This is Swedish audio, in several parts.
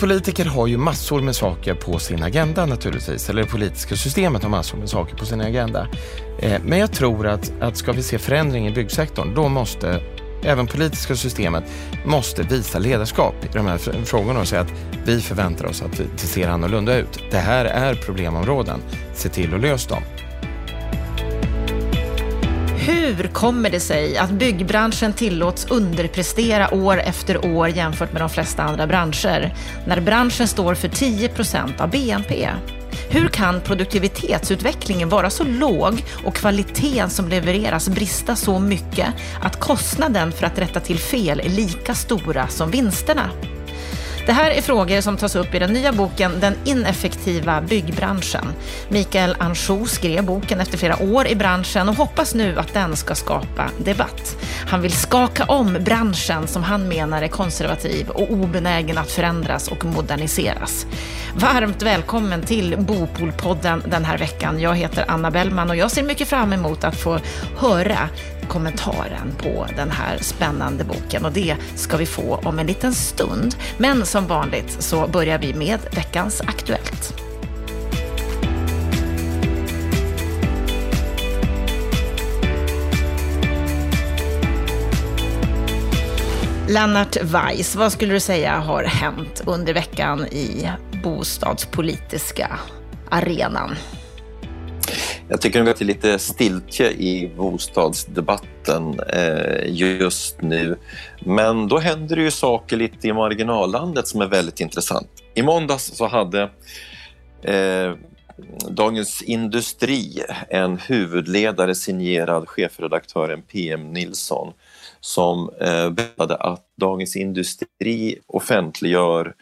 Politiker har ju massor med saker på sin agenda naturligtvis, eller det politiska systemet har massor med saker på sin agenda. Eh, men jag tror att, att ska vi se förändring i byggsektorn, då måste även politiska systemet måste visa ledarskap i de här frågorna och säga att vi förväntar oss att det ser annorlunda ut. Det här är problemområden. Se till att lösa dem. Hur kommer det sig att byggbranschen tillåts underprestera år efter år jämfört med de flesta andra branscher, när branschen står för 10 procent av BNP? Hur kan produktivitetsutvecklingen vara så låg och kvaliteten som levereras brista så mycket att kostnaden för att rätta till fel är lika stora som vinsterna? Det här är frågor som tas upp i den nya boken Den ineffektiva byggbranschen. Mikael Anjou skrev boken efter flera år i branschen och hoppas nu att den ska skapa debatt. Han vill skaka om branschen som han menar är konservativ och obenägen att förändras och moderniseras. Varmt välkommen till Bopolpodden den här veckan. Jag heter Anna Bellman och jag ser mycket fram emot att få höra kommentaren på den här spännande boken och det ska vi få om en liten stund. Men som vanligt så börjar vi med veckans Aktuellt. Lennart Weiss, vad skulle du säga har hänt under veckan i bostadspolitiska arenan? Jag tycker nog att det är lite stiltje i bostadsdebatten eh, just nu. Men då händer det ju saker lite i marginallandet som är väldigt intressant. I måndags så hade eh, Dagens Industri en huvudledare signerad chefredaktören PM Nilsson som eh, berättade att Dagens Industri offentliggör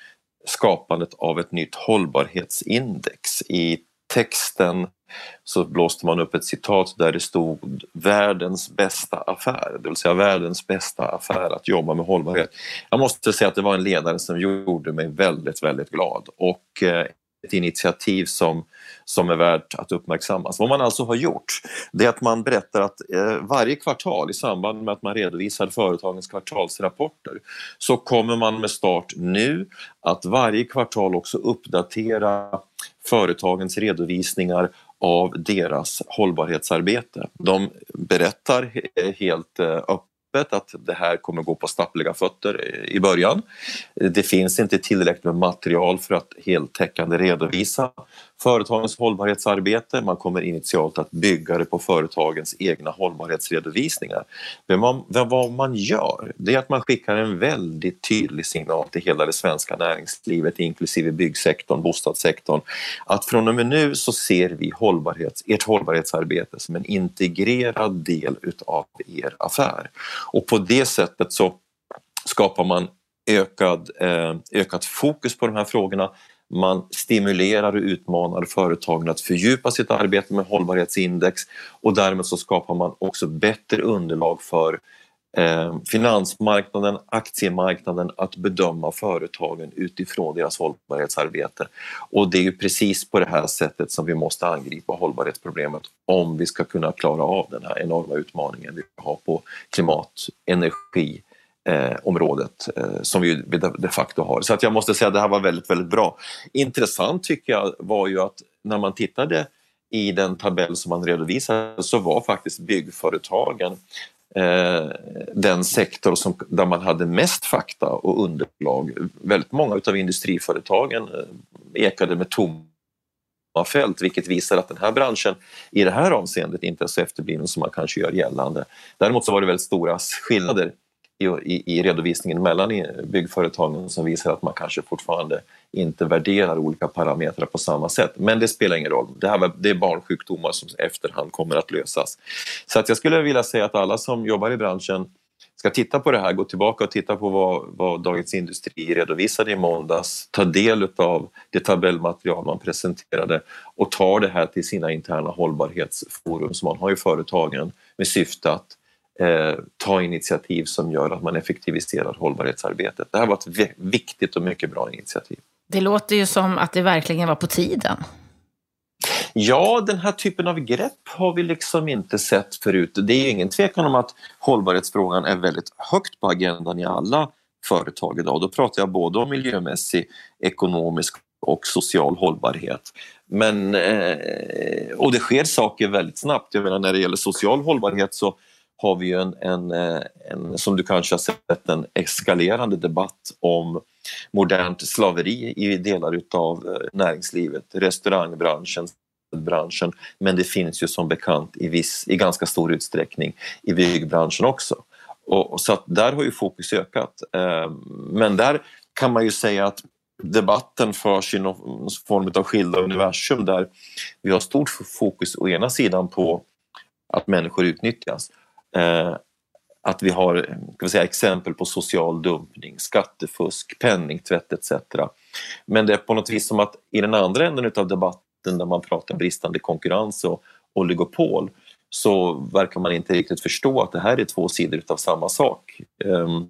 skapandet av ett nytt hållbarhetsindex. I texten så blåste man upp ett citat där det stod världens bästa affär, det vill säga världens bästa affär att jobba med hållbarhet. Jag måste säga att det var en ledare som gjorde mig väldigt, väldigt glad och eh, ett initiativ som, som är värt att uppmärksammas. Vad man alltså har gjort det är att man berättar att eh, varje kvartal i samband med att man redovisar företagens kvartalsrapporter så kommer man med start nu att varje kvartal också uppdatera företagens redovisningar av deras hållbarhetsarbete. De berättar helt eh, öppet att det här kommer gå på stappliga fötter i början. Det finns inte tillräckligt med material för att heltäckande redovisa företagens hållbarhetsarbete. Man kommer initialt att bygga det på företagens egna hållbarhetsredovisningar. Men man, vad man gör, det är att man skickar en väldigt tydlig signal till hela det svenska näringslivet, inklusive byggsektorn, bostadssektorn, att från och med nu så ser vi hållbarhets, ert hållbarhetsarbete som en integrerad del utav er affär. Och på det sättet så skapar man ökad, eh, ökat fokus på de här frågorna man stimulerar och utmanar företagen att fördjupa sitt arbete med hållbarhetsindex och därmed så skapar man också bättre underlag för eh, finansmarknaden, aktiemarknaden att bedöma företagen utifrån deras hållbarhetsarbete. Och det är ju precis på det här sättet som vi måste angripa hållbarhetsproblemet om vi ska kunna klara av den här enorma utmaningen vi har på klimat, energi, eh, området eh, som vi de facto har. Så att jag måste säga att det här var väldigt, väldigt bra. Intressant tycker jag var ju att när man tittade i den tabell som man redovisade så var faktiskt byggföretagen eh, den sektor som, där man hade mest fakta och underlag. Väldigt många av industriföretagen eh, ekade med tomma fält vilket visar att den här branschen i det här avseendet inte är så efterbliven som man kanske gör gällande. Däremot så var det väldigt stora skillnader i, i, redovisningen mellan byggföretagen som visar att man kanske fortfarande inte värderar olika parametrar på samma sätt. Men det spelar ingen roll. Det, här, det är barnsjukdomar som efterhand kommer att lösas. Så att jag skulle vilja säga att alla som jobbar i branschen ska titta på det här, gå tillbaka och titta på vad, vad Dagens Industri redovisade i måndags, ta del av det tabellmaterial man presenterade och ta det här till sina interna hållbarhetsforum som man har i företagen med syfte att eh, ta initiativ som gör att man effektiviserar hållbarhetsarbetet. Det här var ett viktigt och mycket bra initiativ. Det låter ju som att det verkligen var på tiden. Ja, den här typen av grepp har vi liksom inte sett förut. Det är ingen tvekan om att hållbarhetsfrågan är väldigt högt på agendan i alla företag idag. Då pratar jag både om miljömässig, ekonomisk och social hållbarhet. Men, eh, och det sker saker väldigt snabbt. Jag menar, när det gäller social hållbarhet så har vi ju en, en, eh, en, som du kanske har sett, en eskalerande debatt om modernt slaveri i delar utav eh, näringslivet, restaurangbranschen, branschen, men det finns ju som bekant i, viss, i ganska stor utsträckning i byggbranschen också. Och, och så att där har ju fokus ökat. Ehm, men där kan man ju säga att debatten förs i någon form av skilda universum där vi har stort fokus å ena sidan på att människor utnyttjas. Eh, att vi har kan vi säga, exempel på social dumpning, skattefusk, penningtvätt etc. Men det är på något vis som att i den andra änden av debatten där man pratar bristande konkurrens och oligopol så verkar man inte riktigt förstå att det här är två sidor av samma sak. Ehm,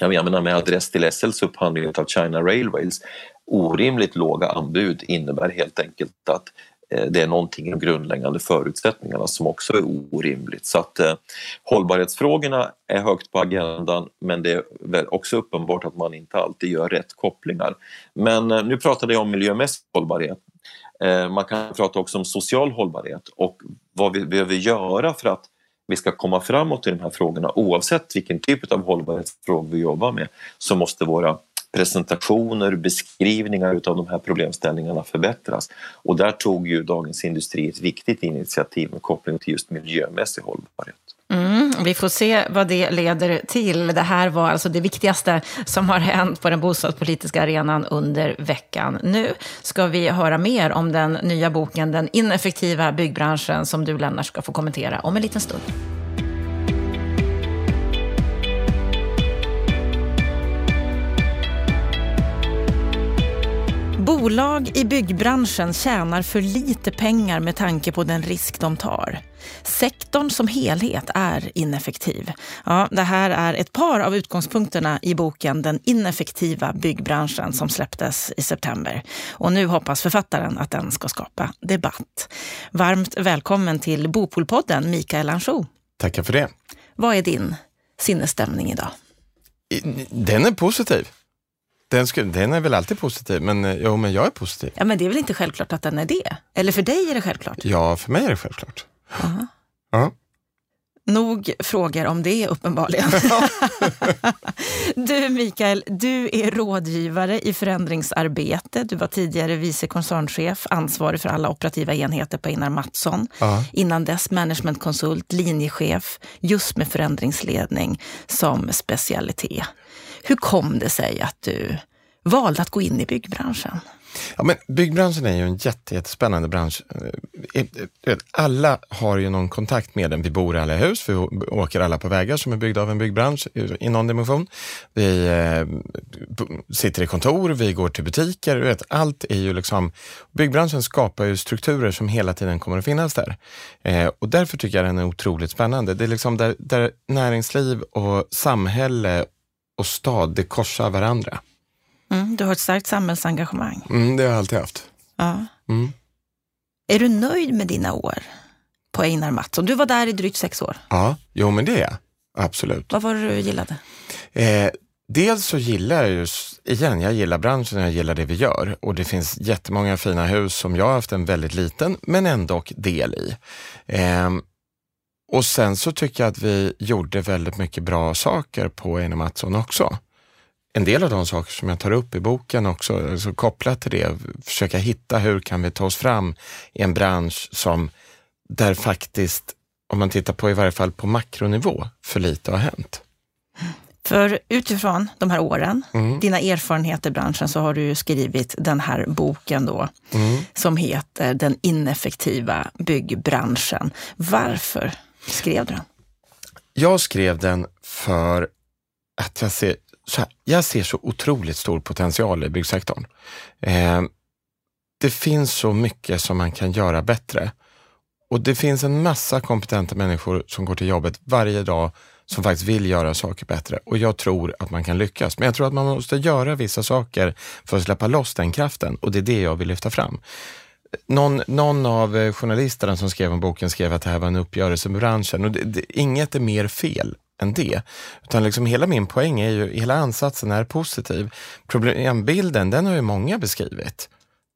jag menar med adress till SLs upphandling av China Railways, orimligt låga anbud innebär helt enkelt att eh, Eh, det är någonting i de grundläggande förutsättningarna som också är orimligt. Så att eh, hållbarhetsfrågorna är högt på agendan men det är också uppenbart att man inte alltid gör rätt kopplingar. Men eh, nu pratade jag om miljömässig hållbarhet. Eh, man kan prata också om social hållbarhet och vad vi behöver göra för att vi ska komma framåt i de här frågorna oavsett vilken typ av hållbarhetsfrågor vi jobbar med så måste våra presentationer, beskrivningar utav de här problemställningarna förbättras. Och där tog ju Dagens Industri ett viktigt initiativ med koppling till just miljömässig hållbarhet. Mm, vi får se vad det leder till. Det här var alltså det viktigaste som har hänt på den bostadspolitiska arenan under veckan. Nu ska vi höra mer om den nya boken Den ineffektiva byggbranschen som du, Lennart, ska få kommentera om en liten stund. Bolag i byggbranschen tjänar för lite pengar med tanke på den risk de tar. Sektorn som helhet är ineffektiv. Ja, det här är ett par av utgångspunkterna i boken Den ineffektiva byggbranschen som släpptes i september. Och nu hoppas författaren att den ska skapa debatt. Varmt välkommen till Bopolpodden, Mikael Anjou. Tackar för det. Vad är din sinnesstämning idag? Den är positiv. Den, skulle, den är väl alltid positiv, men eh, jo, men jag är positiv. Ja, men det är väl inte självklart att den är det? Eller för dig är det självklart? Ja, för mig är det självklart. Aha. Ja. Nog frågor om det uppenbarligen. du Mikael, du är rådgivare i förändringsarbete. Du var tidigare vice koncernchef, ansvarig för alla operativa enheter på Einar Mattsson. Ja. Innan dess managementkonsult, linjechef, just med förändringsledning som specialitet. Hur kom det sig att du valde att gå in i byggbranschen? Ja, men byggbranschen är ju en jättespännande bransch. Eh, eh, alla har ju någon kontakt med den. Vi bor alla i hus, vi åker alla på vägar som är byggda av en byggbransch i någon dimension. Vi eh, sitter i kontor, vi går till butiker. Vet, allt är ju liksom... Byggbranschen skapar ju strukturer som hela tiden kommer att finnas där. och därför tycker jag den är otroligt spännande. Det är liksom där, där näringsliv och samhälle och stad, det korsar varandra. Mm, du har ett starkt samhällsengagemang. Mm, det har jag alltid haft. Ja. Mm. Är du nöjd med dina år på Einar Mattsson? Du var där i drygt sex år. Ja, jo men det är jag. Absolut. Vad var det du gillade? Eh, dels så gillar jag ju, igen, jag gillar branschen och jag gillar det vi gör. Och det finns jättemånga fina hus som jag har haft en väldigt liten, men ändå del i. Eh, och sen så tycker jag att vi gjorde väldigt mycket bra saker på Einar Mattsson också en del av de saker som jag tar upp i boken också, alltså kopplat till det, försöka hitta hur kan vi ta oss fram i en bransch som där faktiskt, om man tittar på i varje fall på makronivå, för lite har hänt. För utifrån de här åren, mm. dina erfarenheter i branschen, så har du skrivit den här boken då, mm. som heter Den ineffektiva byggbranschen. Varför skrev du den? Jag skrev den för att jag ser så här, jag ser så otroligt stor potential i byggsektorn. Eh, det finns så mycket som man kan göra bättre. Och det finns en massa kompetenta människor som går till jobbet varje dag som faktiskt vill göra saker bättre och jag tror att man kan lyckas. Men jag tror att man måste göra vissa saker för att släppa loss den kraften och det är det jag vill lyfta fram. Någon, någon av eh, journalisterna som skrev om boken skrev att det här var en uppgörelse med branschen och det, det, inget är mer fel än det. Utan liksom hela min poäng är ju, hela ansatsen är positiv. Problembilden, den har ju många beskrivit.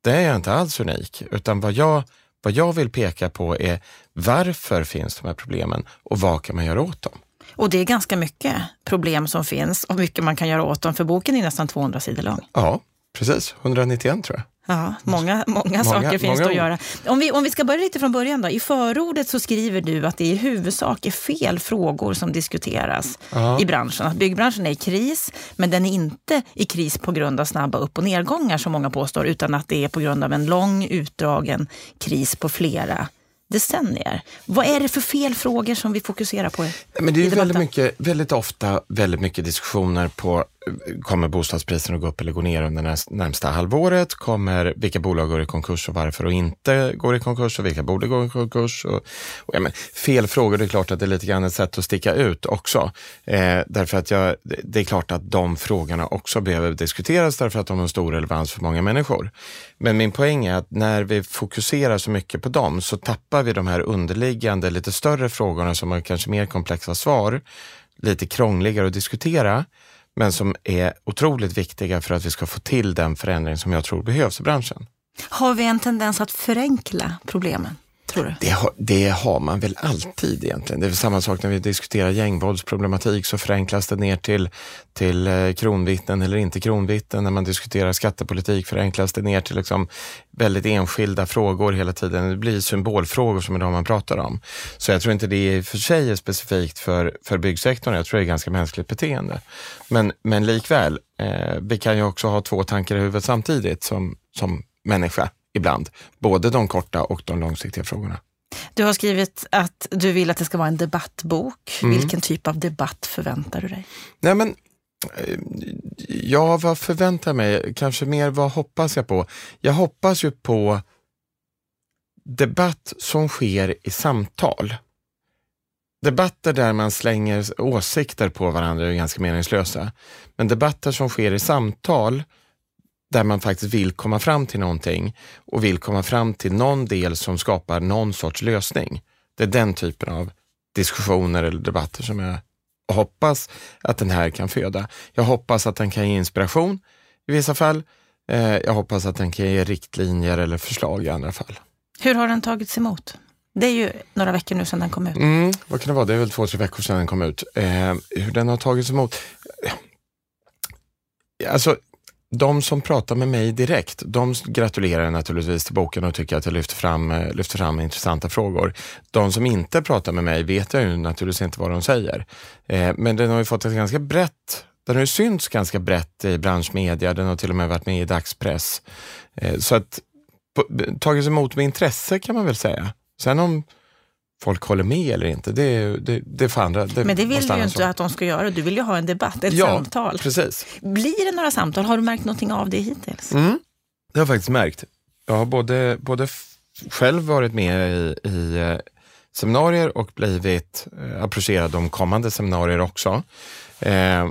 Det är jag inte alls unik, utan vad jag, vad jag vill peka på är varför finns de här problemen och vad kan man göra åt dem? Och det är ganska mycket problem som finns och mycket man kan göra åt dem, för boken är nästan 200 sidor lång. Ja, precis. 191 tror jag. Ja, många, många, många saker finns det att göra. Om vi, om vi ska börja lite från början då. I förordet så skriver du att det i huvudsak är fel frågor som diskuteras ja. i branschen. Att byggbranschen är i kris, men den är inte i kris på grund av snabba upp och nedgångar som många påstår, utan att det är på grund av en lång utdragen kris på flera decennier. Vad är det för fel frågor som vi fokuserar på? Men det är väldigt, mycket, väldigt ofta väldigt mycket diskussioner på kommer bostadspriserna att gå upp eller gå ner under det närmsta halvåret? Kommer, vilka bolag går i konkurs och varför och inte går i konkurs och vilka borde gå i konkurs? Och, och ja, men, fel frågor, det är klart att det är lite grann ett sätt att sticka ut också. Eh, därför att jag, det är klart att de frågorna också behöver diskuteras därför att de har stor relevans för många människor. Men min poäng är att när vi fokuserar så mycket på dem så tappar vi de här underliggande, lite större frågorna som har kanske mer komplexa svar, lite krångligare att diskutera men som är otroligt viktiga för att vi ska få till den förändring som jag tror behövs i branschen. Har vi en tendens att förenkla problemen? Tror du? Det, har, det har man väl alltid egentligen. Det är samma sak när vi diskuterar gängvåldsproblematik så förenklas det ner till, till eh, kronvittnen eller inte kronvittnen. När man diskuterar skattepolitik förenklas det ner till liksom väldigt enskilda frågor hela tiden. Det blir symbolfrågor som är de man pratar om. Så jag tror inte det i och för sig är specifikt för, för byggsektorn. Jag tror det är ganska mänskligt beteende. Men, men likväl, eh, vi kan ju också ha två tankar i huvudet samtidigt som, som människa ibland. Både de korta och de långsiktiga frågorna. Du har skrivit att du vill att det ska vara en debattbok. Mm. Vilken typ av debatt förväntar du dig? Nej, men, eh, ja, vad förväntar jag mig? Kanske mer vad hoppas jag på? Jag hoppas ju på debatt som sker i samtal. Debatter där man slänger åsikter på varandra är ganska meningslösa. Men debatter som sker i samtal där man faktiskt vill komma fram till någonting och vill komma fram till någon del som skapar någon sorts lösning. Det är den typen av diskussioner eller debatter som jag hoppas att den här kan föda. Jag hoppas att den kan ge inspiration i vissa fall. Eh, jag hoppas att den kan ge riktlinjer eller förslag i andra fall. Hur har den tagits emot? Det är ju några veckor nu sedan den kom ut. Mm, vad kan det vara? Det är väl två, tre veckor sedan den kom ut. Eh, hur den har tagits emot? Alltså, de som pratar med mig direkt, de gratulerar naturligtvis till boken och tycker att jag lyfter fram, eh, lyfter fram intressanta frågor. De som inte pratar med mig vet jag ju naturligtvis inte vad de säger. Eh, men den har ju fått ett ganska brett den har ju synts ganska brett i branschmedia, den har till och med varit med i dagspress. Eh, så att tagits emot med intresse kan man väl säga. Sen om folk håller med eller inte, det, det, det får andra. Det Men det vill du ju inte att de ska göra. Du vill ju ha en debatt, ett ja, samtal. Precis. Blir det några samtal? Har du märkt någonting av det hittills? Mm, det har jag faktiskt märkt. Jag har både, både själv varit med i, i eh, seminarier och blivit eh, approcherad om kommande seminarier också. Eh,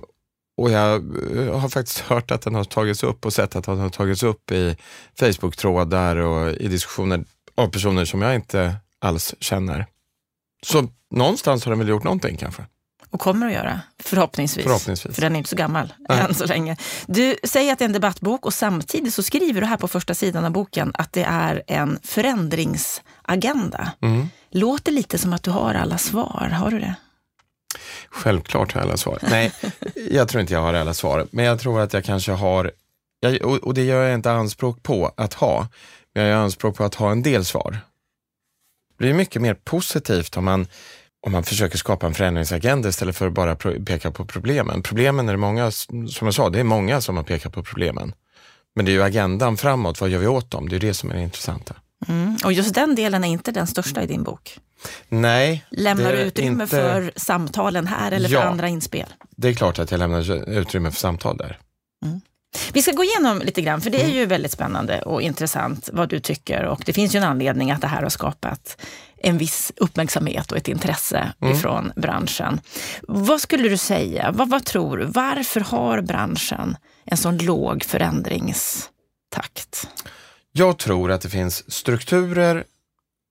och jag eh, har faktiskt hört att den har tagits upp och sett att den har tagits upp i Facebook-trådar och i diskussioner av personer som jag inte alls känner. Så någonstans har den väl gjort någonting kanske. Och kommer att göra, förhoppningsvis. förhoppningsvis. För den är inte så gammal Nej. än så länge. Du säger att det är en debattbok och samtidigt så skriver du här på första sidan av boken att det är en förändringsagenda. Mm. Låter lite som att du har alla svar. Har du det? Självklart har jag alla svar. Nej, jag tror inte jag har alla svar. Men jag tror att jag kanske har, och det gör jag inte anspråk på att ha, men jag gör anspråk på att ha en del svar blir mycket mer positivt om man, om man försöker skapa en förändringsagenda istället för att bara peka på problemen. Problemen är det många, som jag sa, det är många som har pekat på problemen. Men det är ju agendan framåt, vad gör vi åt dem? Det är det som är det intressanta. Mm. Och just den delen är inte den största i din bok? Nej. Lämnar du utrymme inte... för samtalen här eller ja, för andra inspel? Det är klart att jag lämnar utrymme för samtal där. Mm. Vi ska gå igenom lite grann, för det är mm. ju väldigt spännande och intressant vad du tycker. Och det finns ju en anledning att det här har skapat en viss uppmärksamhet och ett intresse mm. ifrån branschen. Vad skulle du säga? Vad, vad tror du? Varför har branschen en sån låg förändringstakt? Jag tror att det finns strukturer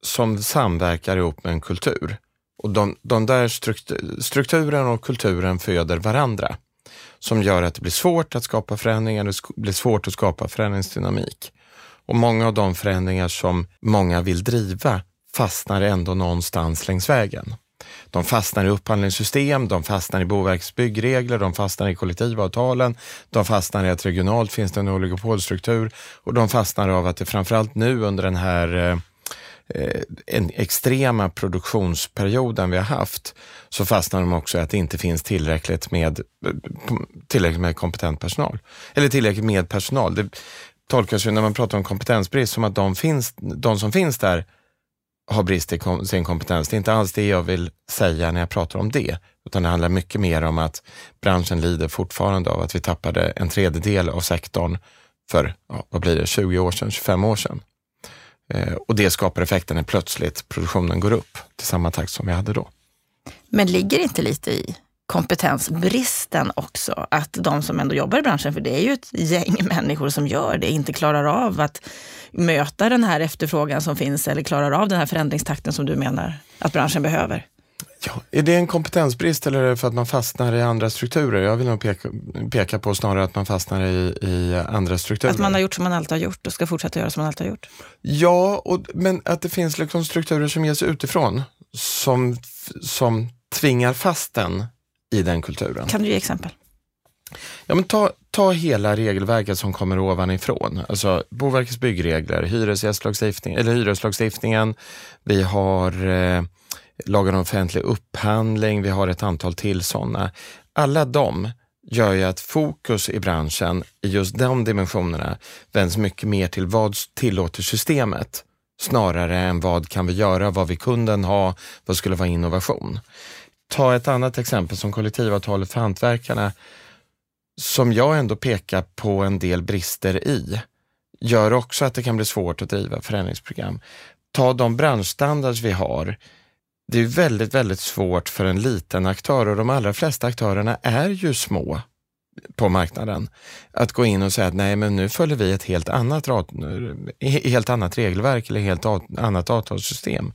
som samverkar ihop med en kultur. Och de, de där strukturen och kulturen föder varandra som gör att det blir svårt att skapa förändringar, det blir svårt att skapa förändringsdynamik. Och många av de förändringar som många vill driva fastnar ändå någonstans längs vägen. De fastnar i upphandlingssystem, de fastnar i Boverkets byggregler, de fastnar i kollektivavtalen, de fastnar i att regionalt finns det en oligopolstruktur och de fastnar av att det framförallt nu under den här eh, eh, extrema produktionsperioden vi har haft, så fastnar de också i att det inte finns tillräckligt med, eh, tillräckligt med kompetent personal. Eller tillräckligt med personal. Det tolkas ju när man pratar om kompetensbrist som att de, finns, de som finns där har brist i kom, sin kompetens. Det är inte alls det jag vill säga när jag pratar om det, utan det handlar mycket mer om att branschen lider fortfarande av att vi tappade en tredjedel av sektorn för, ja, vad blir det, 20 år sedan, 25 år sedan. Eh, och det skapar effekten när plötsligt produktionen går upp till samma takt som vi hade då. Men ligger inte lite i kompetensbristen också. Att de som ändå jobbar i branschen, för det är ju ett gäng människor som gör det, inte klarar av att möta den här efterfrågan som finns eller klarar av den här förändringstakten som du menar att branschen behöver? Ja, är det en kompetensbrist eller är det för att man fastnar i andra strukturer? Jag vill nog peka, peka på snarare att man fastnar i, i andra strukturer. Att man har gjort som man alltid har gjort och ska fortsätta göra som man alltid har gjort? Ja, och, men att det finns liksom strukturer som ges utifrån som, som tvingar fast den i den kulturen. Kan du ge exempel? Ja, men ta, ta hela regelverket som kommer ovanifrån. Alltså Boverkets byggregler, hyresgästlagstiftning, eller hyreslagstiftningen, vi har eh, lagen om offentlig upphandling, vi har ett antal till sådana. Alla de gör ju att fokus i branschen i just de dimensionerna vänds mycket mer till vad tillåter systemet snarare än vad kan vi göra, vad vi kunden ha, vad skulle vara innovation. Ta ett annat exempel som kollektivavtalet för hantverkarna som jag ändå pekar på en del brister i, gör också att det kan bli svårt att driva förändringsprogram. Ta de branschstandards vi har. Det är väldigt, väldigt svårt för en liten aktör och de allra flesta aktörerna är ju små på marknaden. Att gå in och säga att nej, men nu följer vi ett helt annat, eh, helt annat regelverk eller helt annat avtalssystem.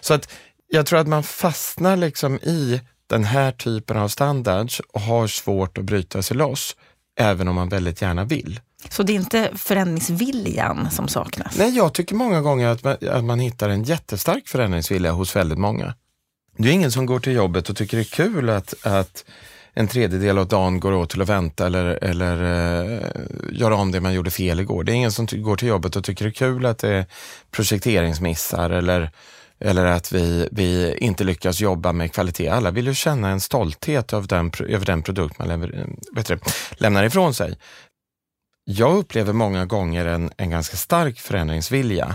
Så att jag tror att man fastnar liksom i den här typen av standards och har svårt att bryta sig loss, även om man väldigt gärna vill. Så det är inte förändringsviljan som saknas? Nej, jag tycker många gånger att man, att man hittar en jättestark förändringsvilja hos väldigt många. Det är ingen som går till jobbet och tycker det är kul att, att en tredjedel av dagen går åt till att vänta eller, eller uh, göra om det man gjorde fel igår. Det är ingen som går till jobbet och tycker det är kul att det är projekteringsmissar eller eller att vi, vi inte lyckas jobba med kvalitet. Alla vill ju känna en stolthet över den, över den produkt man lever, vet du, lämnar ifrån sig. Jag upplever många gånger en, en ganska stark förändringsvilja,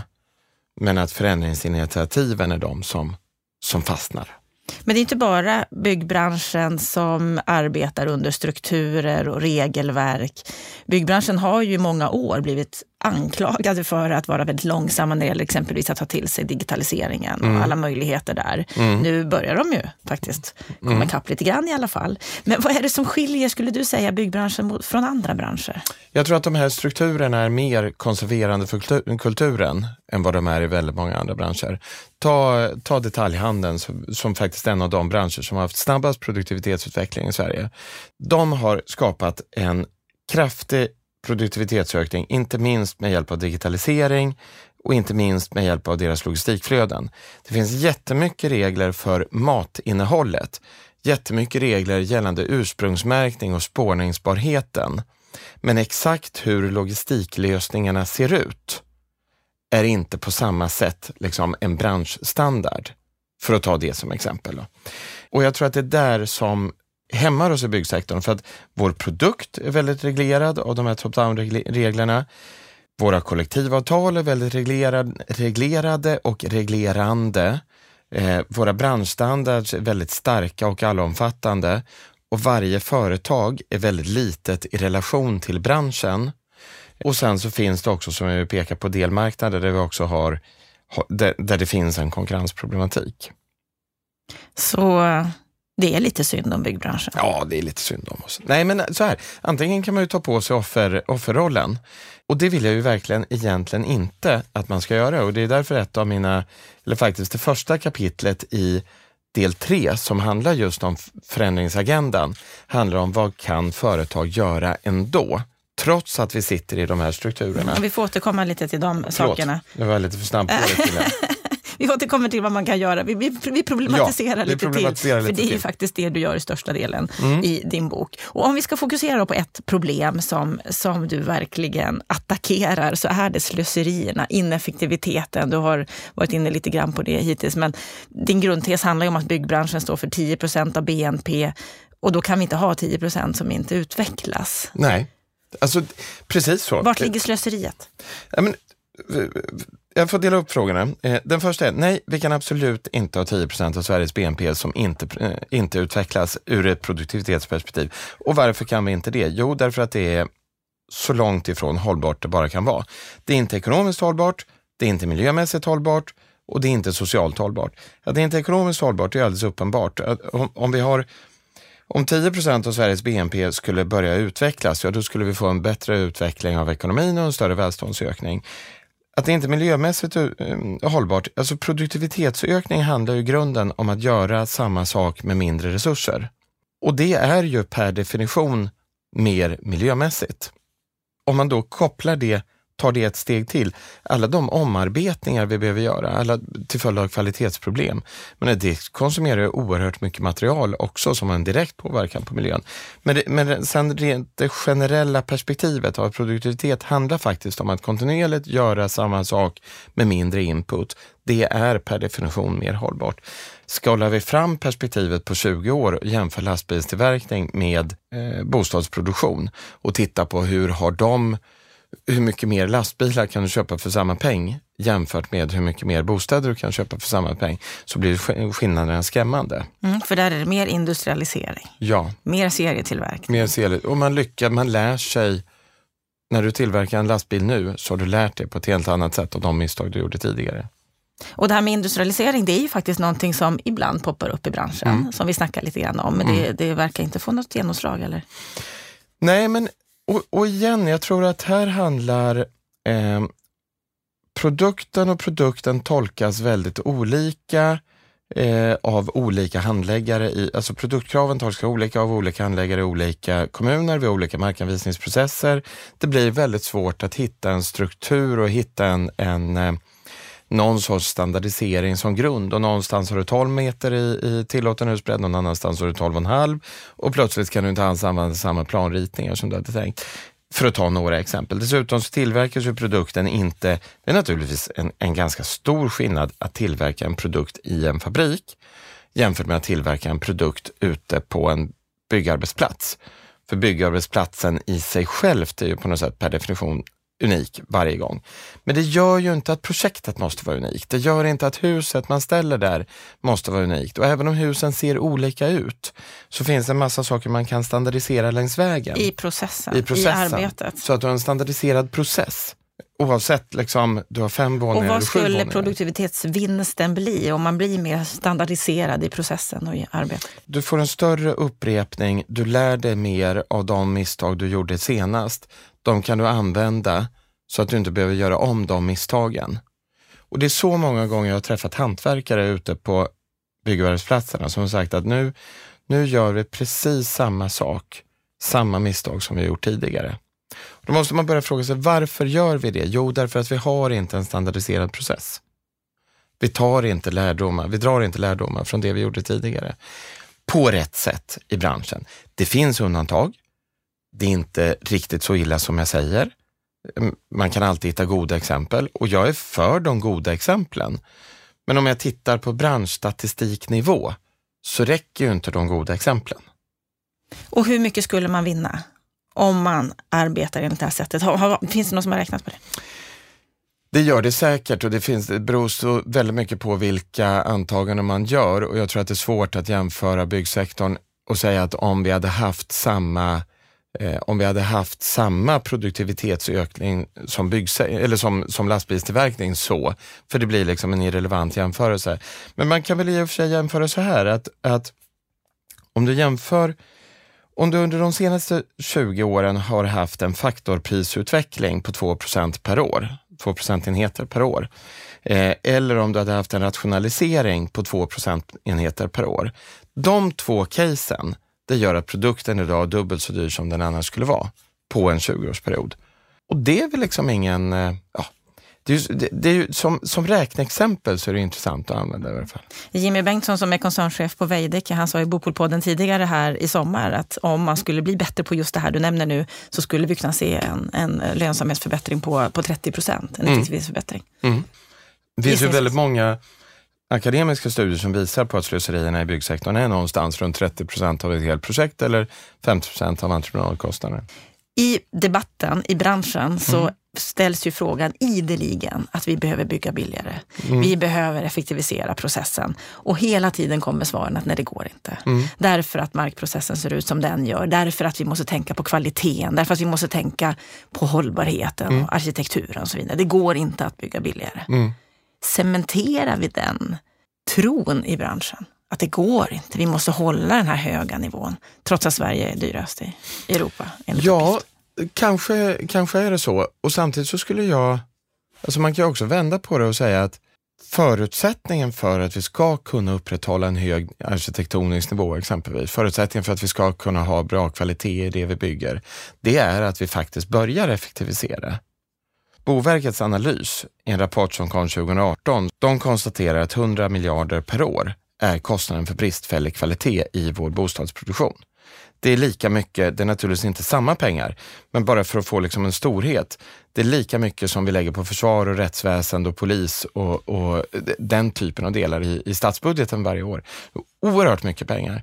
men att förändringsinitiativen är de som, som fastnar. Men det är inte bara byggbranschen som arbetar under strukturer och regelverk. Byggbranschen har ju i många år blivit anklagade för att vara väldigt långsamma när det gäller exempelvis att ta till sig digitaliseringen och mm. alla möjligheter där. Mm. Nu börjar de ju faktiskt komma mm. ikapp lite grann i alla fall. Men vad är det som skiljer, skulle du säga, byggbranschen från andra branscher? Jag tror att de här strukturerna är mer konserverande för kulturen än vad de är i väldigt många andra branscher. Ta, ta detaljhandeln som, som faktiskt är en av de branscher som har haft snabbast produktivitetsutveckling i Sverige. De har skapat en kraftig produktivitetsökning, inte minst med hjälp av digitalisering och inte minst med hjälp av deras logistikflöden. Det finns jättemycket regler för matinnehållet, jättemycket regler gällande ursprungsmärkning och spårningsbarheten. Men exakt hur logistiklösningarna ser ut är inte på samma sätt liksom en branschstandard, för att ta det som exempel. Och jag tror att det är där som hämmar oss i byggsektorn för att vår produkt är väldigt reglerad av de här top-down-reglerna. Våra kollektivavtal är väldigt reglerad, reglerade och reglerande. Eh, våra branschstandards är väldigt starka och allomfattande och varje företag är väldigt litet i relation till branschen. Och sen så finns det också, som vi pekar på, delmarknader där vi också har, där, där det finns en konkurrensproblematik. Så det är lite synd om byggbranschen. Ja, det är lite synd om oss. Nej, men så här, antingen kan man ju ta på sig offer, offerrollen och det vill jag ju verkligen egentligen inte att man ska göra och det är därför ett av mina, eller faktiskt det första kapitlet i del tre som handlar just om förändringsagendan handlar om vad kan företag göra ändå? Trots att vi sitter i de här strukturerna. Vi får återkomma lite till de Förlåt, sakerna. Jag var lite för snabb på det. vi återkommer till vad man kan göra. Vi, vi, vi problematiserar ja, lite problematiserar till. Lite för det är till. faktiskt det du gör i största delen mm. i din bok. Och om vi ska fokusera på ett problem som, som du verkligen attackerar så är det slöserierna, ineffektiviteten. Du har varit inne lite grann på det hittills. Men din grundtes handlar ju om att byggbranschen står för 10 procent av BNP och då kan vi inte ha 10 procent som inte utvecklas. Nej, alltså precis så. Vart ligger slöseriet? Ja, men, jag får dela upp frågorna. Eh, den första är, nej, vi kan absolut inte ha 10% av Sveriges BNP som inte, eh, inte utvecklas ur ett produktivitetsperspektiv. Och varför kan vi inte det? Jo, därför att det är så långt ifrån hållbart det bara kan vara. Det är inte ekonomiskt hållbart, det är inte miljömässigt hållbart och det är inte socialt hållbart. Att det är inte ekonomiskt hållbart är alldeles uppenbart. Om, om vi har om 10 procent av Sveriges BNP skulle börja utvecklas, ja då skulle vi få en bättre utveckling av ekonomin och en större välståndsökning att det inte är miljömässigt eh, hållbart. Alltså produktivitetsökning handlar ju i grunden om att göra samma sak med mindre resurser. Och det är ju per definition mer miljömässigt. Om man då kopplar det tar det ett steg till. Alla de omarbetningar vi behöver göra, alla till följd av kvalitetsproblem, men det konsumerar oerhört mycket material också som har en direkt påverkan på miljön. Men, det, men sen rent det generella perspektivet av produktivitet handlar faktiskt om att kontinuerligt göra samma sak med mindre input. Det är per definition mer hållbart. Skalar vi fram perspektivet på 20 år och jämför lastbilstillverkning med eh, bostadsproduktion och tittar på hur har de hur mycket mer lastbilar kan du köpa för samma peng jämfört med hur mycket mer bostäder du kan köpa för samma peng, så blir skillnaderna skrämmande. Mm, för där är det mer industrialisering, ja. mer serietillverkning. Mer serie, och man lyckas, man lär sig, när du tillverkar en lastbil nu, så har du lärt dig på ett helt annat sätt av de misstag du gjorde tidigare. Och det här med industrialisering, det är ju faktiskt någonting som ibland poppar upp i branschen, mm. som vi snackar lite grann om, men mm. det, det verkar inte få något genomslag, eller? Nej, men och, och igen, jag tror att här handlar eh, produkten och produkten tolkas väldigt olika eh, av olika handläggare. I, alltså produktkraven tolkas olika av olika handläggare i olika kommuner vid olika markanvisningsprocesser. Det blir väldigt svårt att hitta en struktur och hitta en, en eh, någon sorts standardisering som grund och någonstans har du 12 meter i, i tillåten husbredd, någon annanstans har du 12,5 och plötsligt kan du inte alls använda samma planritningar som du hade tänkt. För att ta några exempel. Dessutom så tillverkas ju produkten inte, det är naturligtvis en, en ganska stor skillnad att tillverka en produkt i en fabrik jämfört med att tillverka en produkt ute på en byggarbetsplats. För byggarbetsplatsen i sig självt är ju på något sätt per definition unik varje gång. Men det gör ju inte att projektet måste vara unikt. Det gör inte att huset man ställer där måste vara unikt. Och även om husen ser olika ut så finns det en massa saker man kan standardisera längs vägen. I processen, i, processen, i arbetet. Så att du har en standardiserad process. Oavsett, liksom, du har fem våningar Och vad eller skulle produktivitetsvinsten bli om man blir mer standardiserad i processen och i arbetet? Du får en större upprepning, du lär dig mer av de misstag du gjorde senast de kan du använda så att du inte behöver göra om de misstagen. Och Det är så många gånger jag har träffat hantverkare ute på byggarbetsplatserna som har sagt att nu, nu gör vi precis samma sak, samma misstag som vi gjort tidigare. Då måste man börja fråga sig varför gör vi det? Jo, därför att vi har inte en standardiserad process. Vi tar inte lärdomar, vi drar inte lärdomar från det vi gjorde tidigare på rätt sätt i branschen. Det finns undantag det är inte riktigt så illa som jag säger. Man kan alltid hitta goda exempel och jag är för de goda exemplen. Men om jag tittar på branschstatistiknivå så räcker ju inte de goda exemplen. Och hur mycket skulle man vinna om man arbetar enligt det här sättet? Finns det någon som har räknat på det? Det gör det säkert och det, finns, det beror så väldigt mycket på vilka antaganden man gör och jag tror att det är svårt att jämföra byggsektorn och säga att om vi hade haft samma eh, om vi hade haft samma produktivitetsökning som, eller som, som lastbilstillverkning så, för det blir liksom en irrelevant jämförelse. Men man kan väl i och för sig jämföra så här att, att om du jämför om du under de senaste 20 åren har haft en faktorprisutveckling på 2% per år, 2 procentenheter per år. Eh, eller om du hade haft en rationalisering på 2 procentenheter per år. De två casen, det gör att produkten idag är dubbelt så dyr som den annars skulle vara på en 20-årsperiod. Och det är väl liksom ingen, eh, ja, det är, det, det är som, som räkneexempel så är det intressant att använda i alla fall. Jimmy Bengtsson som är koncernchef på Veidekke, han sa i Bopolpodden tidigare här i sommar att om man skulle bli bättre på just det här du nämner nu så skulle vi kunna se en, en lönsamhetsförbättring på, på 30 procent, en effektivitetsförbättring. Mm. Mm. Det finns ju väldigt många akademiska studier som visar på att slöserierna i byggsektorn är någonstans runt 30 procent av ett helt projekt eller 50 procent av entreprenadkostnaden. I debatten i branschen så mm. Ställs ju frågan ideligen att vi behöver bygga billigare. Mm. Vi behöver effektivisera processen. Och hela tiden kommer svaren att nej, det går inte. Mm. Därför att markprocessen ser ut som den gör. Därför att vi måste tänka på kvaliteten. Därför att vi måste tänka på hållbarheten mm. och arkitekturen och så vidare. Det går inte att bygga billigare. Mm. Cementerar vi den tron i branschen? att det går inte. Vi måste hålla den här höga nivån, trots att Sverige är dyrast i Europa. Ja, kanske, kanske är det så. Och samtidigt så skulle jag, alltså man kan ju också vända på det och säga att förutsättningen för att vi ska kunna upprätthålla en hög arkitektonisk nivå exempelvis, förutsättningen för att vi ska kunna ha bra kvalitet i det vi bygger, det är att vi faktiskt börjar effektivisera. Boverkets analys i en rapport som kom 2018, de konstaterar att 100 miljarder per år är kostnaden för bristfällig kvalitet i vår bostadsproduktion. Det är lika mycket, det är naturligtvis inte samma pengar, men bara för att få liksom en storhet. Det är lika mycket som vi lägger på försvar och rättsväsende och polis och, och den typen av delar i, i statsbudgeten varje år. Oerhört mycket pengar.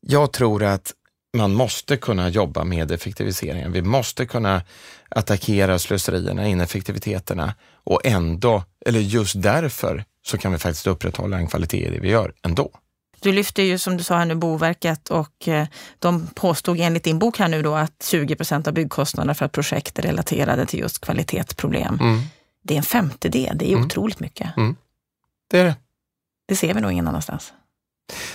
Jag tror att man måste kunna jobba med effektiviseringen. Vi måste kunna attackera slöserierna, ineffektiviteterna och ändå, eller just därför, så kan vi faktiskt upprätthålla en kvalitet i det vi gör ändå. Du lyfter ju som du sa här nu Boverket och eh, de påstod enligt din bok här nu då att 20 procent av byggkostnaderna för ett projekt är relaterade till just kvalitetsproblem. Mm. Det är en femtedel, det är mm. otroligt mycket. Mm. Det är det. Det ser vi nog ingen annanstans.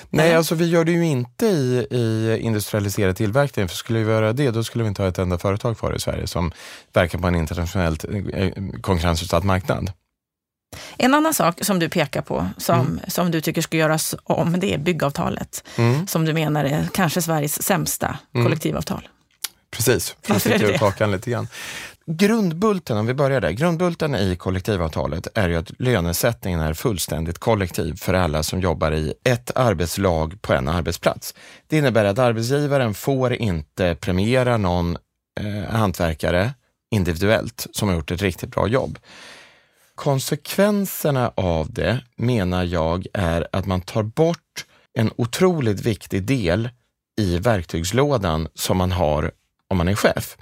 Nej, alltså vi gör det ju inte i, i industrialiserad tillverkning, för skulle vi göra det, då skulle vi inte ha ett enda företag kvar i Sverige som verkar på en internationellt eh, konkurrensutsatt marknad. En annan sak som du pekar på, som, mm. som du tycker ska göras om, det är byggavtalet. Mm. Som du menar är kanske Sveriges sämsta mm. kollektivavtal. Precis, för att sticka ut hakan lite grann. Grundbulten, om vi börjar där, grundbulten i kollektivavtalet är ju att lönesättningen är fullständigt kollektiv för alla som jobbar i ett arbetslag på en arbetsplats. Det innebär att arbetsgivaren får inte premiera någon eh, hantverkare individuellt som har gjort ett riktigt bra jobb. Konsekvenserna av det menar jag är att man tar bort en otroligt viktig del i verktygslådan som man har om man är chef.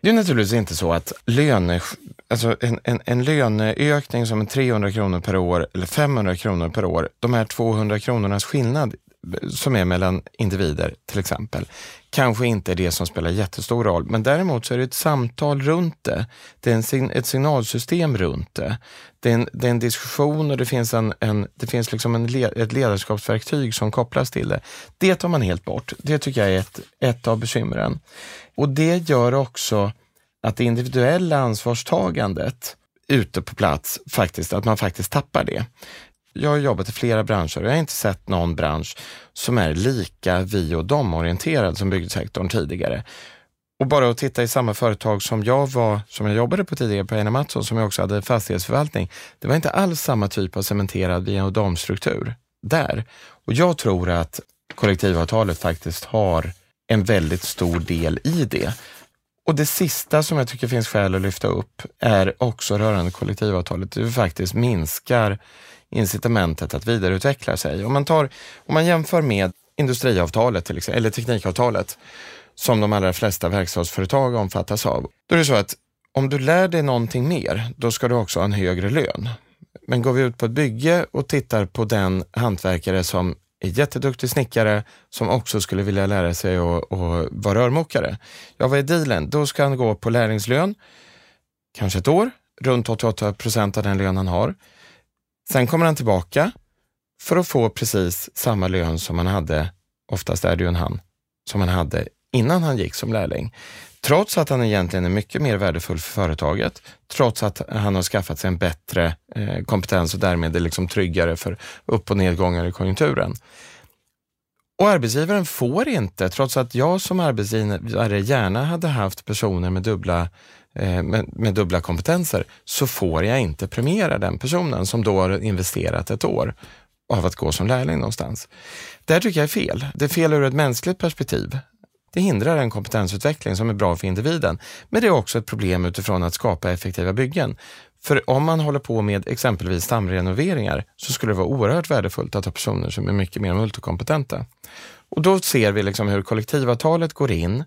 Det är naturligtvis inte så att löne, alltså en, en, en löneökning som är 300 kronor per år eller 500 kronor per år, de här 200 kronornas skillnad som är mellan individer till exempel, kanske inte är det som spelar jättestor roll, men däremot så är det ett samtal runt det. Det är en, ett signalsystem runt det. Det är en, det är en diskussion och det finns, en, en det finns liksom en, ett ledarskapsverktyg som kopplas till det. Det tar man helt bort. Det tycker jag är ett, ett av bekymren. Och det gör också att det individuella ansvarstagandet ute på plats, faktiskt, att man faktiskt tappar det. Jag har jobbat i flera branscher och jag har inte sett någon bransch som är lika vi och dem-orienterad som byggsektorn tidigare. Och bara att titta i samma företag som jag var, som jag jobbade på tidigare på Einar Mattsson, som jag också hade fastighetsförvaltning. Det var inte alls samma typ av cementerad vi och dem-struktur där. Och jag tror att kollektivavtalet faktiskt har en väldigt stor del i det. Och det sista som jag tycker finns skäl att lyfta upp är också rörande kollektivavtalet. Det faktiskt minskar incitamentet att vidareutveckla sig. Om man, tar, om man jämför med industriavtalet till exempel, eller teknikavtalet som de allra flesta verkstadsföretag omfattas av. Då är det så att om du lär dig någonting mer, då ska du också ha en högre lön. Men går vi ut på ett bygge och tittar på den hantverkare som är jätteduktig snickare som också skulle vilja lära sig att vara rörmokare. Ja, vad är dealen? Då ska han gå på lärlingslön, kanske ett år, runt 88 procent av den lön han har. Sen kommer han tillbaka för att få precis samma lön som han hade, oftast är det ju en han, som han hade innan han gick som lärling. Trots att han egentligen är mycket mer värdefull för företaget, trots att han har skaffat sig en bättre eh, kompetens och därmed är liksom tryggare för upp och nedgångar i konjunkturen. Och arbetsgivaren får inte, trots att jag som arbetsgivare gärna hade haft personer med dubbla, eh, Eh, med, med, dubbla kompetenser, så får jag inte premiera den personen som då har investerat ett år av att gå som lärling någonstans. Det här tycker jag är fel. Det är fel ur ett mänskligt perspektiv. Det hindrar en kompetensutveckling som är bra för individen, men det är också ett problem utifrån att skapa effektiva byggen. För om man håller på med exempelvis stamrenoveringar så skulle det vara oerhört värdefullt att ha personer som är mycket mer multikompetenta. Och då ser vi liksom hur kollektivavtalet går in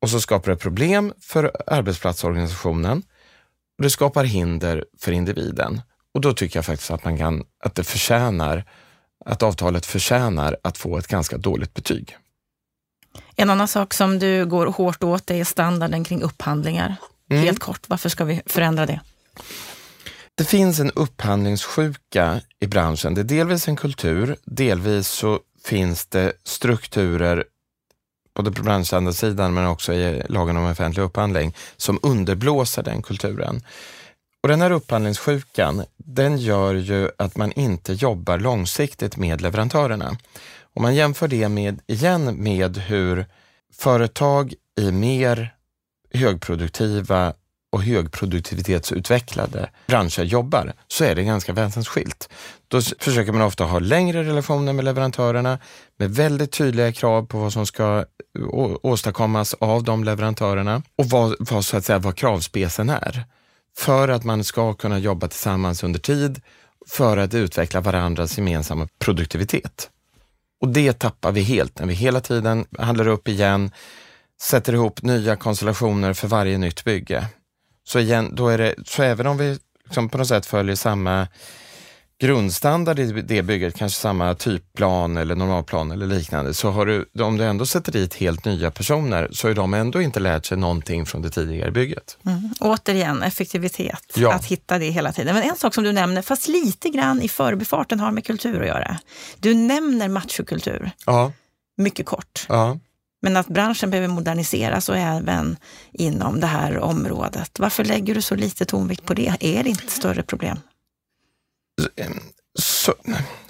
och så skapar det problem för arbetsplatsorganisationen och det skapar hinder för individen. Och då tycker jag faktiskt att man kan, att det förtjänar, att avtalet förtjänar att få ett ganska dåligt betyg. En annan sak som du går hårt åt är standarden kring upphandlingar. Mm. Helt kort, varför ska vi förändra det? Det finns en upphandlingssjuka i branschen. Det är delvis en kultur, delvis så finns det strukturer både på branschstandardsidan men också i lagen om offentlig upphandling som underblåser den kulturen. Och Den här upphandlingssjukan, den gör ju att man inte jobbar långsiktigt med leverantörerna. Om man jämför det med, igen med hur företag i mer högproduktiva och högproduktivitetsutvecklade branscher jobbar, så är det ganska väsensskilt. Då försöker man ofta ha längre relationer med leverantörerna med väldigt tydliga krav på vad som ska eh, åstadkommas av de leverantörerna och vad, vad, så att säga, vad kravspecen är. För att man ska kunna jobba tillsammans under tid för att utveckla varandras gemensamma produktivitet. Och det tappar vi helt när vi hela tiden handlar upp igen, sätter ihop nya konstellationer för varje nytt bygge. Så, igen, då är det, så även om vi liksom på något sätt följer samma grundstandard i det bygget, kanske samma typplan eller normalplan eller liknande, så har du, om du ändå sätter dit helt nya personer så har de ändå inte lärt sig någonting från det tidigare bygget. Mm. Återigen, effektivitet, ja. att hitta det hela tiden. Men en sak som du nämner, fast lite grann i förbifarten har med kultur att göra. Du nämner machokultur, ja. mycket kort. Ja. Men att branschen behöver moderniseras och även inom det här området. Varför lägger du så lite tonvikt på det? Är det inte ett större problem? Så,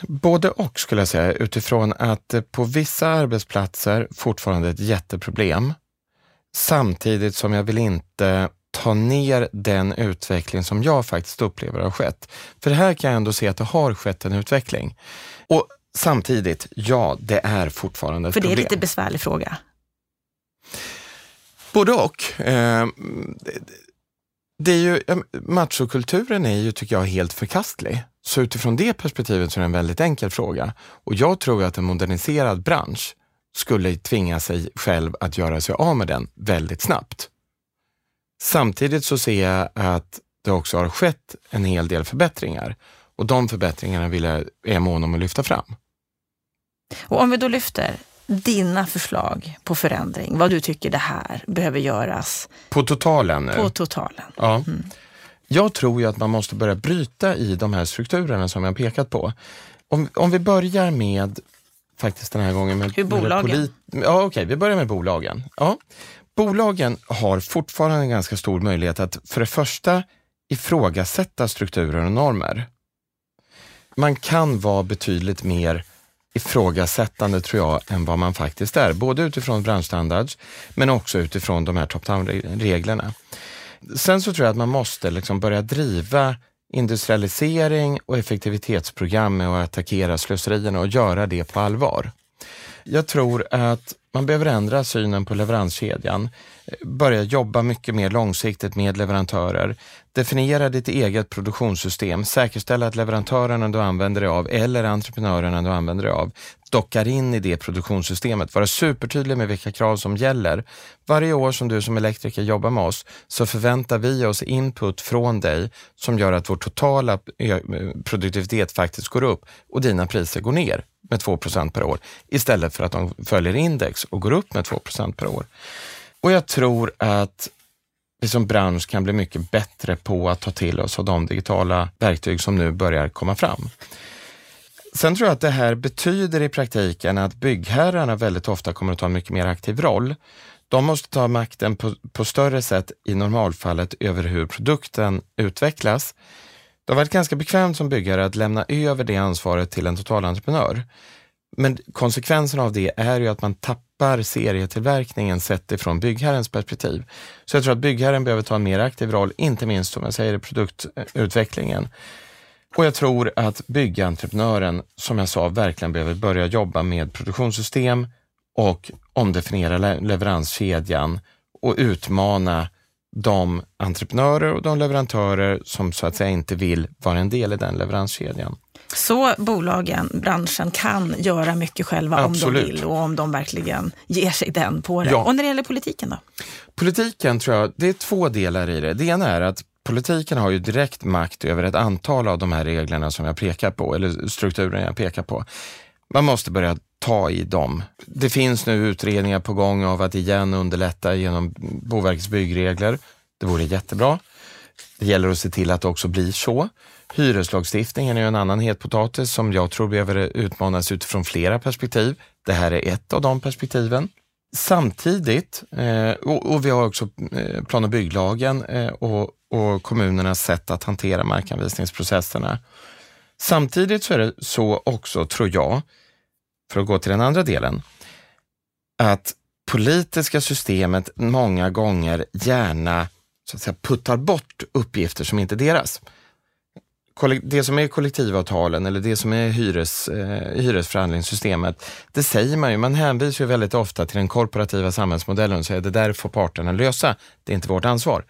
både och skulle jag säga utifrån att på vissa arbetsplatser fortfarande ett jätteproblem. Samtidigt som jag vill inte ta ner den utveckling som jag faktiskt upplever har skett. För här kan jag ändå se att det har skett en utveckling. Och samtidigt, ja, det är fortfarande ett problem. För det är en lite besvärlig fråga. Både och. Eh, det är ju, machokulturen är ju, tycker jag, helt förkastlig. Så utifrån det perspektivet så är det en väldigt enkel fråga. Och jag tror att en moderniserad bransch skulle tvinga sig själv att göra sig av med den väldigt snabbt. Samtidigt så ser jag att det också har skett en hel del förbättringar och de förbättringarna vill jag, är jag mån om att lyfta fram. Och om vi då lyfter dina förslag på förändring, vad du tycker det här behöver göras? På totalen? På totalen. Ja. Mm. Jag tror ju att man måste börja bryta i de här strukturerna som jag pekat på. Om, om vi börjar med, faktiskt den här gången med... Hur bolagen? Med ja, okej, okay, vi börjar med bolagen. Ja. Bolagen har fortfarande en ganska stor möjlighet att för det första ifrågasätta strukturer och normer. Man kan vara betydligt mer ifrågasättande tror jag än vad man faktiskt är, både utifrån branschstandards men också utifrån de här top-down-reglerna. Sen så tror jag att man måste liksom börja driva industrialisering och effektivitetsprogram med att attackera slöserierna och göra det på allvar. Jag tror att man behöver ändra synen på leveranskedjan, börja jobba mycket mer långsiktigt med leverantörer, definiera ditt eget produktionssystem, säkerställa att leverantörerna du använder dig av eller entreprenörerna du använder dig av dockar in i det produktionssystemet, vara supertydlig med vilka krav som gäller. Varje år som du som elektriker jobbar med oss så förväntar vi oss input från dig som gör att vår totala eh, produktivitet faktiskt går upp och dina priser går ner med 2% per år istället för att de följer index och går upp med 2% per år. Och jag tror att vi som bransch kan bli mycket bättre på att ta till oss av de digitala verktyg som nu börjar komma fram. Sen tror jag att det här betyder i praktiken att byggherrarna väldigt ofta kommer att ta en mycket mer aktiv roll. De måste ta makten på, på större sätt i normalfallet över hur produkten utvecklas. Det har varit ganska bekvämt som byggare att lämna över det ansvaret till en totalentreprenör. Men konsekvensen av det är ju att man tappar serietillverkningen sett ifrån byggherrens perspektiv. Så jag tror att byggherren behöver ta en mer aktiv roll, inte minst som jag säger i produktutvecklingen. Och jag tror att byggentreprenören, som jag sa, verkligen behöver börja jobba med produktionssystem och omdefiniera leveranskedjan och utmana de entreprenörer och de leverantörer som så att säga inte vill vara en del i den leveranskedjan. Så bolagen, branschen, kan göra mycket själva Absolut. om de vill och om de verkligen ger sig den på det. Ja. Och när det gäller politiken då? Politiken tror jag, det är två delar i det. Det ena är att politiken har ju direkt makt över ett antal av de här reglerna som jag pekar på, eller strukturen jag pekar på. Man måste börja ta i dem. Det finns nu utredningar på gång av att igen underlätta genom Boverkets byggregler. Det vore jättebra. Det gäller att se till att det också blir så. Hyreslagstiftningen är en annan het potatis som jag tror behöver utmanas utifrån flera perspektiv. Det här är ett av de perspektiven. Samtidigt, eh, och, vi har också eh, plan och bygglagen eh, och, och kommunernas sätt att hantera markanvisningsprocesserna. Samtidigt så är det så också, tror jag, för att gå till den andra delen, att politiska systemet många gånger gärna så att säga, puttar bort uppgifter som inte är deras. Det som är kollektivavtalen eller det som är hyres, eh, hyresförhandlingssystemet, det säger man ju. Man hänvisar ju väldigt ofta till den korporativa samhällsmodellen och säger att det där får parterna lösa, det är inte vårt ansvar.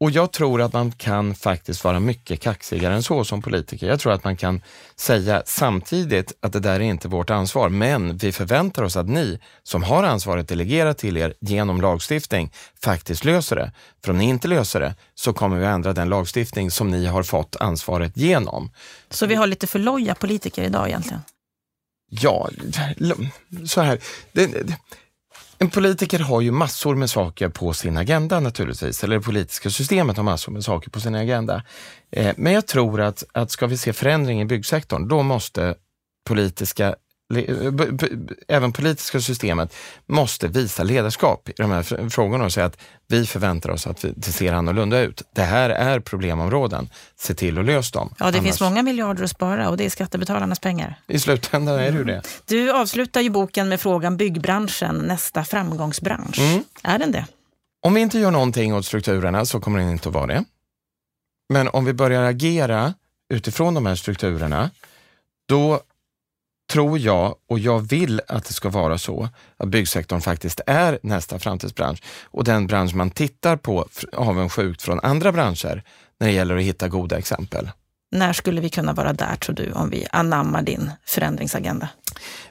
Och jag tror att man kan faktiskt vara mycket kaxigare än så som politiker. Jag tror att man kan säga samtidigt att det där är inte vårt ansvar, men vi förväntar oss att ni som har ansvaret delegerat till er genom lagstiftning faktiskt löser det. För om ni inte löser det så kommer vi ändra den lagstiftning som ni har fått ansvaret genom. Så vi har lite för loja politiker idag egentligen? Ja, så här. Det, det, en politiker har ju massor med saker på sin agenda naturligtvis, eller det politiska systemet har massor med saker på sin agenda. Eh, men jag tror att, att ska vi se förändring i byggsektorn, då måste politiska även politiska systemet måste visa ledarskap i de här frågorna och säga att vi förväntar oss att det ser annorlunda ut. Det här är problemområden. Se till att lösa dem. Ja, det Annars... finns många miljarder att spara och det är skattebetalarnas pengar. I slutändan är det ju det. Du avslutar ju boken med frågan byggbranschen, nästa framgångsbransch. Mm. Är den det? Om vi inte gör någonting åt strukturerna så kommer den inte att vara det. Men om vi börjar agera utifrån de här strukturerna, då tror jag och jag vill att det ska vara så att byggsektorn faktiskt är nästa framtidsbransch och den bransch man tittar på avundsjukt från andra branscher när det gäller att hitta goda exempel. När skulle vi kunna vara där tror du om vi anammar din förändringsagenda?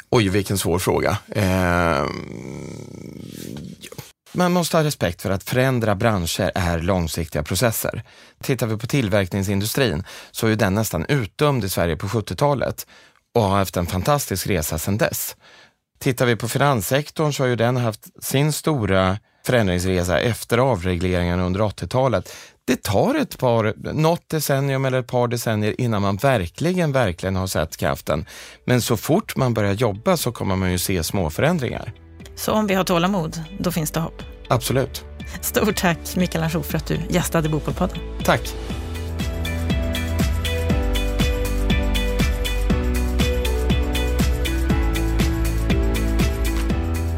Oj, vilken svår fråga. Eh, man måste ha respekt för att förändra branscher är långsiktiga processer. Tittar vi på tillverkningsindustrin så är den nästan utdömd i Sverige på 70-talet och har haft en fantastisk resa sedan dess. Tittar vi på finanssektorn så har ju den haft sin stora förändringsresa efter avregleringen under 80-talet. Det tar ett par, något decennium eller ett par decennier innan man verkligen, verkligen har sett kraften. Men så fort man börjar jobba så kommer man ju se små förändringar. Så om vi har tålamod, då finns det hopp? Absolut. Stort tack Mikael Larsson för att du gästade Bopolpodden. Tack.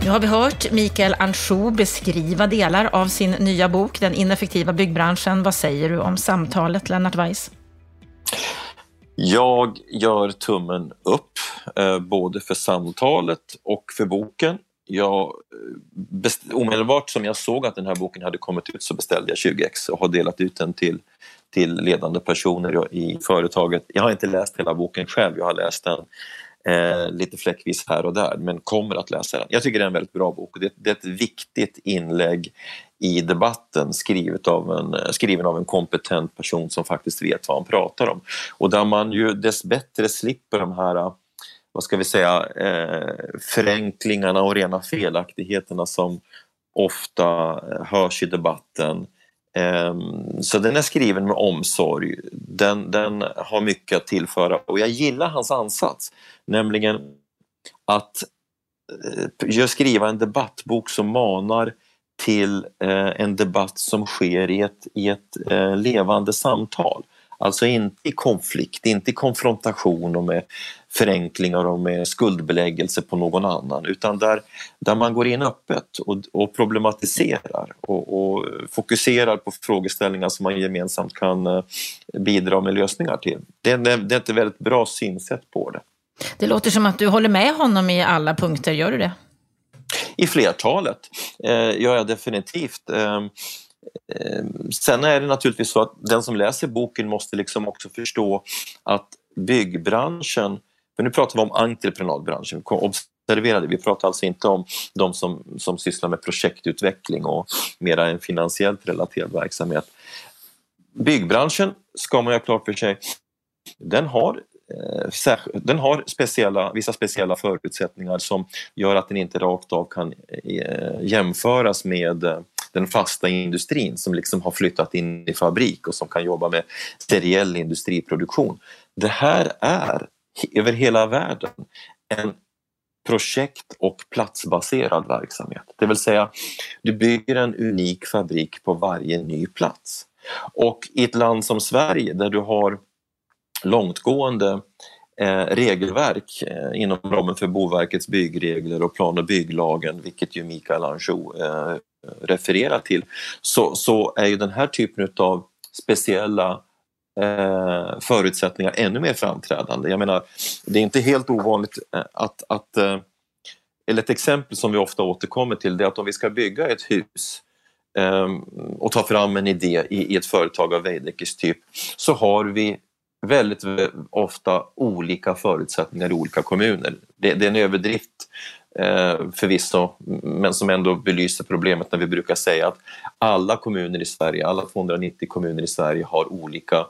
Nu har vi hört Mikael Anjou beskriva delar av sin nya bok Den ineffektiva byggbranschen. Vad säger du om samtalet, Lennart Weiss? Jag gör tummen upp, eh, både för samtalet och för boken. Jag eh, omedelbart som jag såg att den här boken hade kommit ut så beställde jag 20 ex och har delat ut den till, till ledande personer i företaget. Jag har inte läst hela boken själv, jag har läst den eh, lite fläckvis här och där, men kommer att läsa den. Jag tycker det är en väldigt bra bok och det, det är ett viktigt inlägg i debatten skrivet av en, eh, skriven av en kompetent person som faktiskt vet vad han pratar om. Och där man ju dessbättre slipper de här eh, vad ska vi säga, eh, förenklingarna och rena felaktigheterna som ofta eh, hörs i debatten Ehm, så den är skriven med omsorg. Den, den har mycket att tillföra och jag gillar hans ansats, nämligen att eh, skriva en debattbok som manar till eh, en debatt som sker i ett, i ett eh, levande samtal. Alltså inte i konflikt, inte i konfrontation och med förenklingar och med skuldbeläggelse på någon annan utan där, där man går in öppet och, och problematiserar och, och, fokuserar på frågeställningar som man gemensamt kan eh, bidra med lösningar till. Det, det, det är ett väldigt bra synsätt på det. Det låter som att du håller med honom i alla punkter, gör du det? I flertalet eh, gör jag definitivt. Eh, eh, sen är det naturligtvis så att den som läser boken måste liksom också förstå att byggbranschen, men nu pratar vi om entreprenadbranschen, observera det, vi pratar alltså inte om de som, som sysslar med projektutveckling och mera en finansiellt relaterad verksamhet. Byggbranschen ska man ha klart för sig, den har eh, den har speciella, vissa speciella förutsättningar som gör att den inte rakt av kan eh, jämföras med eh, den fasta industrin som liksom har flyttat in i fabrik och som kan jobba med seriell industriproduktion. Det här är över hela världen en projekt och platsbaserad verksamhet. Det vill säga, du bygger en unik fabrik på varje ny plats. Och i ett land som Sverige där du har långtgående eh, regelverk eh, inom ramen för Boverkets byggregler och plan och bygglagen, vilket ju Mikael Anjou eh, refererar till, så, så är ju den här typen av speciella eh, förutsättningar ännu mer framträdande. Jag menar, det är inte helt ovanligt eh, att, att eh, eller ett exempel som vi ofta återkommer till det är att om vi ska bygga ett hus ehm, och ta fram en idé i, i ett företag av Veidekkes typ så har vi väldigt ofta olika förutsättningar i olika kommuner. Det, det är en överdrift eh, förvisso, men som ändå belyser problemet när vi brukar säga att alla kommuner i Sverige, alla 290 kommuner i Sverige har olika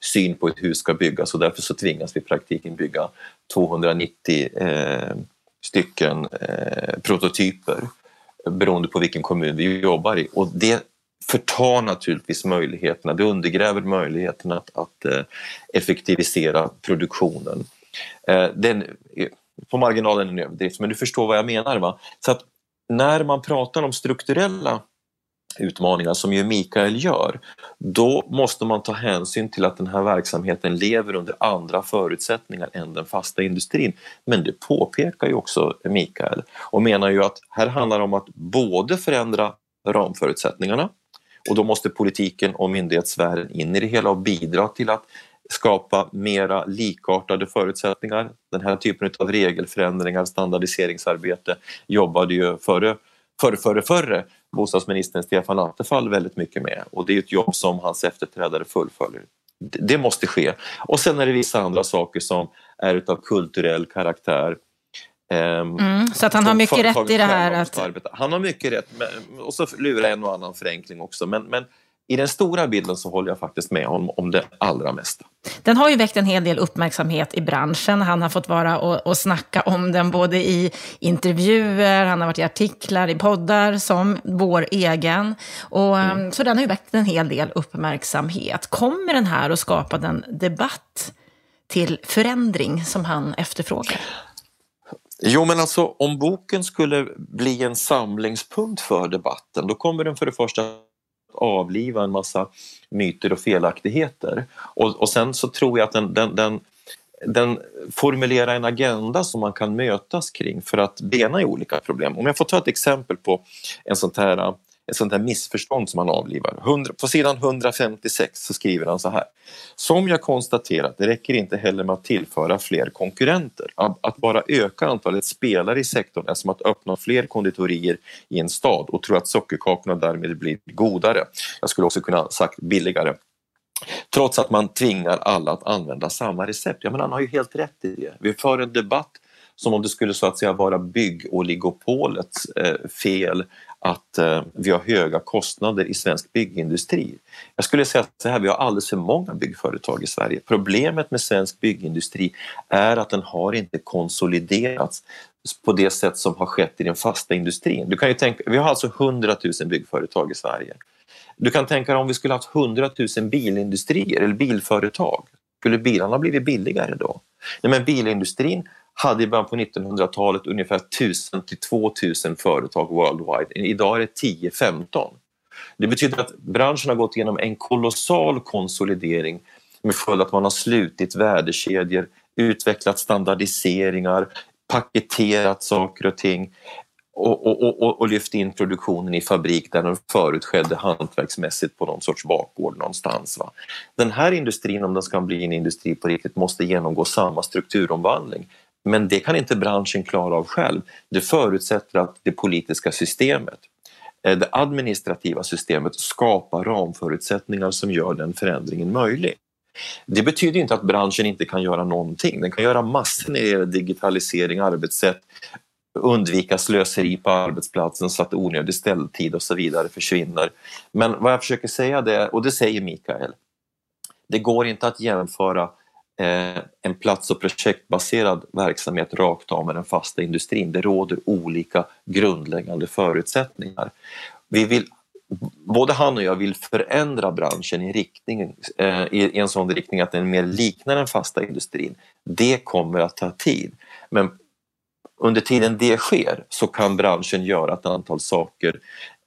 syn på hur ett hus ska byggas och därför så tvingas vi i praktiken bygga 290 eh, stycken eh, prototyper beroende på vilken kommun vi jobbar i. Och det förtar naturligtvis möjligheterna, det undergräver möjligheterna att, att eh, effektivisera produktionen. Eh, den, på marginalen en överdrift, men du förstår vad jag menar. Va? Så att när man pratar om strukturella utmaningar som ju Mikael gör, då måste man ta hänsyn till att den här verksamheten lever under andra förutsättningar än den fasta industrin. Men det påpekar ju också Mikael och menar ju att här handlar det om att både förändra ramförutsättningarna och då måste politiken och myndighetssfären in i det hela och bidra till att skapa mera likartade förutsättningar. Den här typen av regelförändringar, standardiseringsarbete jobbade ju före, före, före, före bostadsministern Stefan Attefall väldigt mycket med och det är ett jobb som hans efterträdare fullföljer. Det måste ske. Och sen är det vissa andra saker som är utav kulturell karaktär Ehm, mm, så att han har mycket rätt i det här. Att... Han har mycket rätt, och så lurar en och annan förenkling också. Men, men i den stora bilden så håller jag faktiskt med honom om det allra mesta. Den har ju väckt en hel del uppmärksamhet i branschen. Han har fått vara och, och snacka om den både i intervjuer, han har varit i artiklar, i poddar som vår egen. Och, mm. Ehm, så den har ju väckt en hel del uppmärksamhet. Kommer den här att skapa den debatt till förändring som han efterfrågar? Jo, men alltså om boken skulle bli en samlingspunkt för debatten, då kommer den för det första avliva en massa myter och felaktigheter. Och, och sen så tror jag att den, den, den, den formulerar en agenda som man kan mötas kring för att bena i olika problem. Om jag får ta ett exempel på en sån här ett sånt här missförstånd som han avlivar. 100, på sidan 156 så skriver han så här. Som jag konstaterat, det räcker inte heller med att tillföra fler konkurrenter. Att bara öka antalet spelare i sektorn är som att öppna fler konditorier i en stad och tro att sockerkakorna därmed blir godare. Jag skulle också kunna sagt billigare. Trots att man tvingar alla att använda samma recept. Ja, men han har ju helt rätt i det. Vi för en debatt som om det skulle så att säga vara byggoligopolets eh, fel att eh, vi har höga kostnader i svensk byggindustri. Jag skulle säga att här, vi har alldeles för många byggföretag i Sverige. Problemet med svensk byggindustri är att den har inte konsoliderats på det sätt som har skett i den fasta industrin. Du kan ju tänka, vi har alltså 100 000 byggföretag i Sverige. Du kan tänka dig om vi skulle haft 100 000 bilindustrier eller bilföretag. Skulle bilarna blivit billigare då? Nej, men bilindustrin hade i början på 1900-talet ungefär 1000 till 2000 företag worldwide. Idag är det 10-15. Det betyder att branschen har gått igenom en kolossal konsolidering med följd att man har slutit värdekedjor, utvecklat standardiseringar, paketerat saker och ting och, och, och, och lyft in produktionen i fabrik där den förut skedde hantverksmässigt på någon sorts bakgård någonstans. Va? Den här industrin, om den ska bli en industri på riktigt, måste genomgå samma strukturomvandling. Men det kan inte branschen klara av själv. Det förutsätter att det politiska systemet, eh, det administrativa systemet skapar ramförutsättningar som gör den förändringen möjlig. Det betyder inte att branschen inte kan göra någonting. Den kan göra massor när det gäller digitalisering, arbetssätt, undvika slöseri på arbetsplatsen så att onödig ställtid och så vidare försvinner. Men vad jag försöker säga det, och det säger Mikael, det går inte att jämföra Eh, en plats och projektbaserad verksamhet rakt av med den fasta industrin. Det råder olika grundläggande förutsättningar. Vi vill, både han och jag vill förändra branschen i, riktning, eh, i en sån riktning att den mer liknar den fasta industrin. Det kommer att ta tid. Men under tiden det sker så kan branschen göra ett antal saker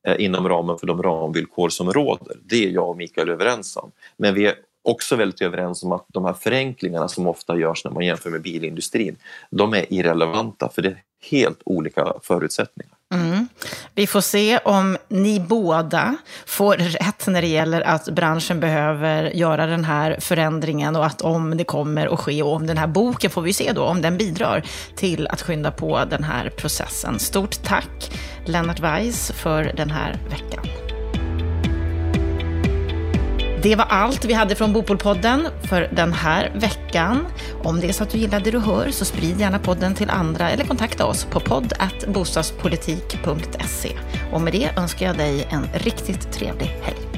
eh, inom ramen för de ramvillkor som råder. Det är jag och Mikael överens om. Men vi är också väldigt överens om att de här förenklingarna som ofta görs när man jämför med bilindustrin, de är irrelevanta för det är helt olika förutsättningar. Mm. Vi får se om ni båda får rätt när det gäller att branschen behöver göra den här förändringen och att om det kommer att ske och om den här boken får vi se då om den bidrar till att skynda på den här processen. Stort tack Lennart Weiss för den här veckan. Det var allt vi hade från Bopolpodden för den här veckan. Om det är så att du gillar det du hör så sprid gärna podden till andra eller kontakta oss på podd bostadspolitik.se. Och med det önskar jag dig en riktigt trevlig helg.